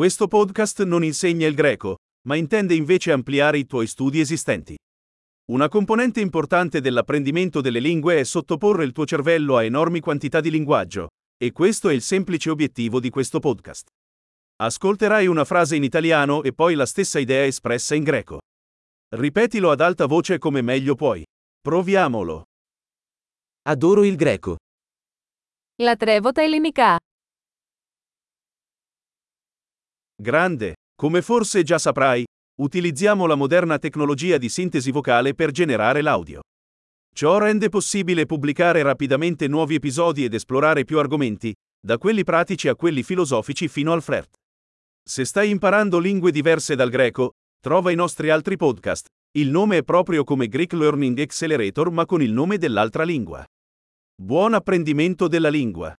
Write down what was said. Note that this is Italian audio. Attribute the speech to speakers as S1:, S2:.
S1: Questo podcast non insegna il greco, ma intende invece ampliare i tuoi studi esistenti. Una componente importante dell'apprendimento delle lingue è sottoporre il tuo cervello a enormi quantità di linguaggio, e questo è il semplice obiettivo di questo podcast. Ascolterai una frase in italiano e poi la stessa idea espressa in greco. Ripetilo ad alta voce come meglio puoi. Proviamolo.
S2: Adoro il greco.
S3: Λατρεύω τα ελληνικά.
S1: Grande, come forse già saprai, utilizziamo la moderna tecnologia di sintesi vocale per generare l'audio. Ciò rende possibile pubblicare rapidamente nuovi episodi ed esplorare più argomenti, da quelli pratici a quelli filosofici fino al flirt. Se stai imparando lingue diverse dal greco, trova i nostri altri podcast. Il nome è proprio come Greek Learning Accelerator ma con il nome dell'altra lingua. Buon apprendimento della lingua!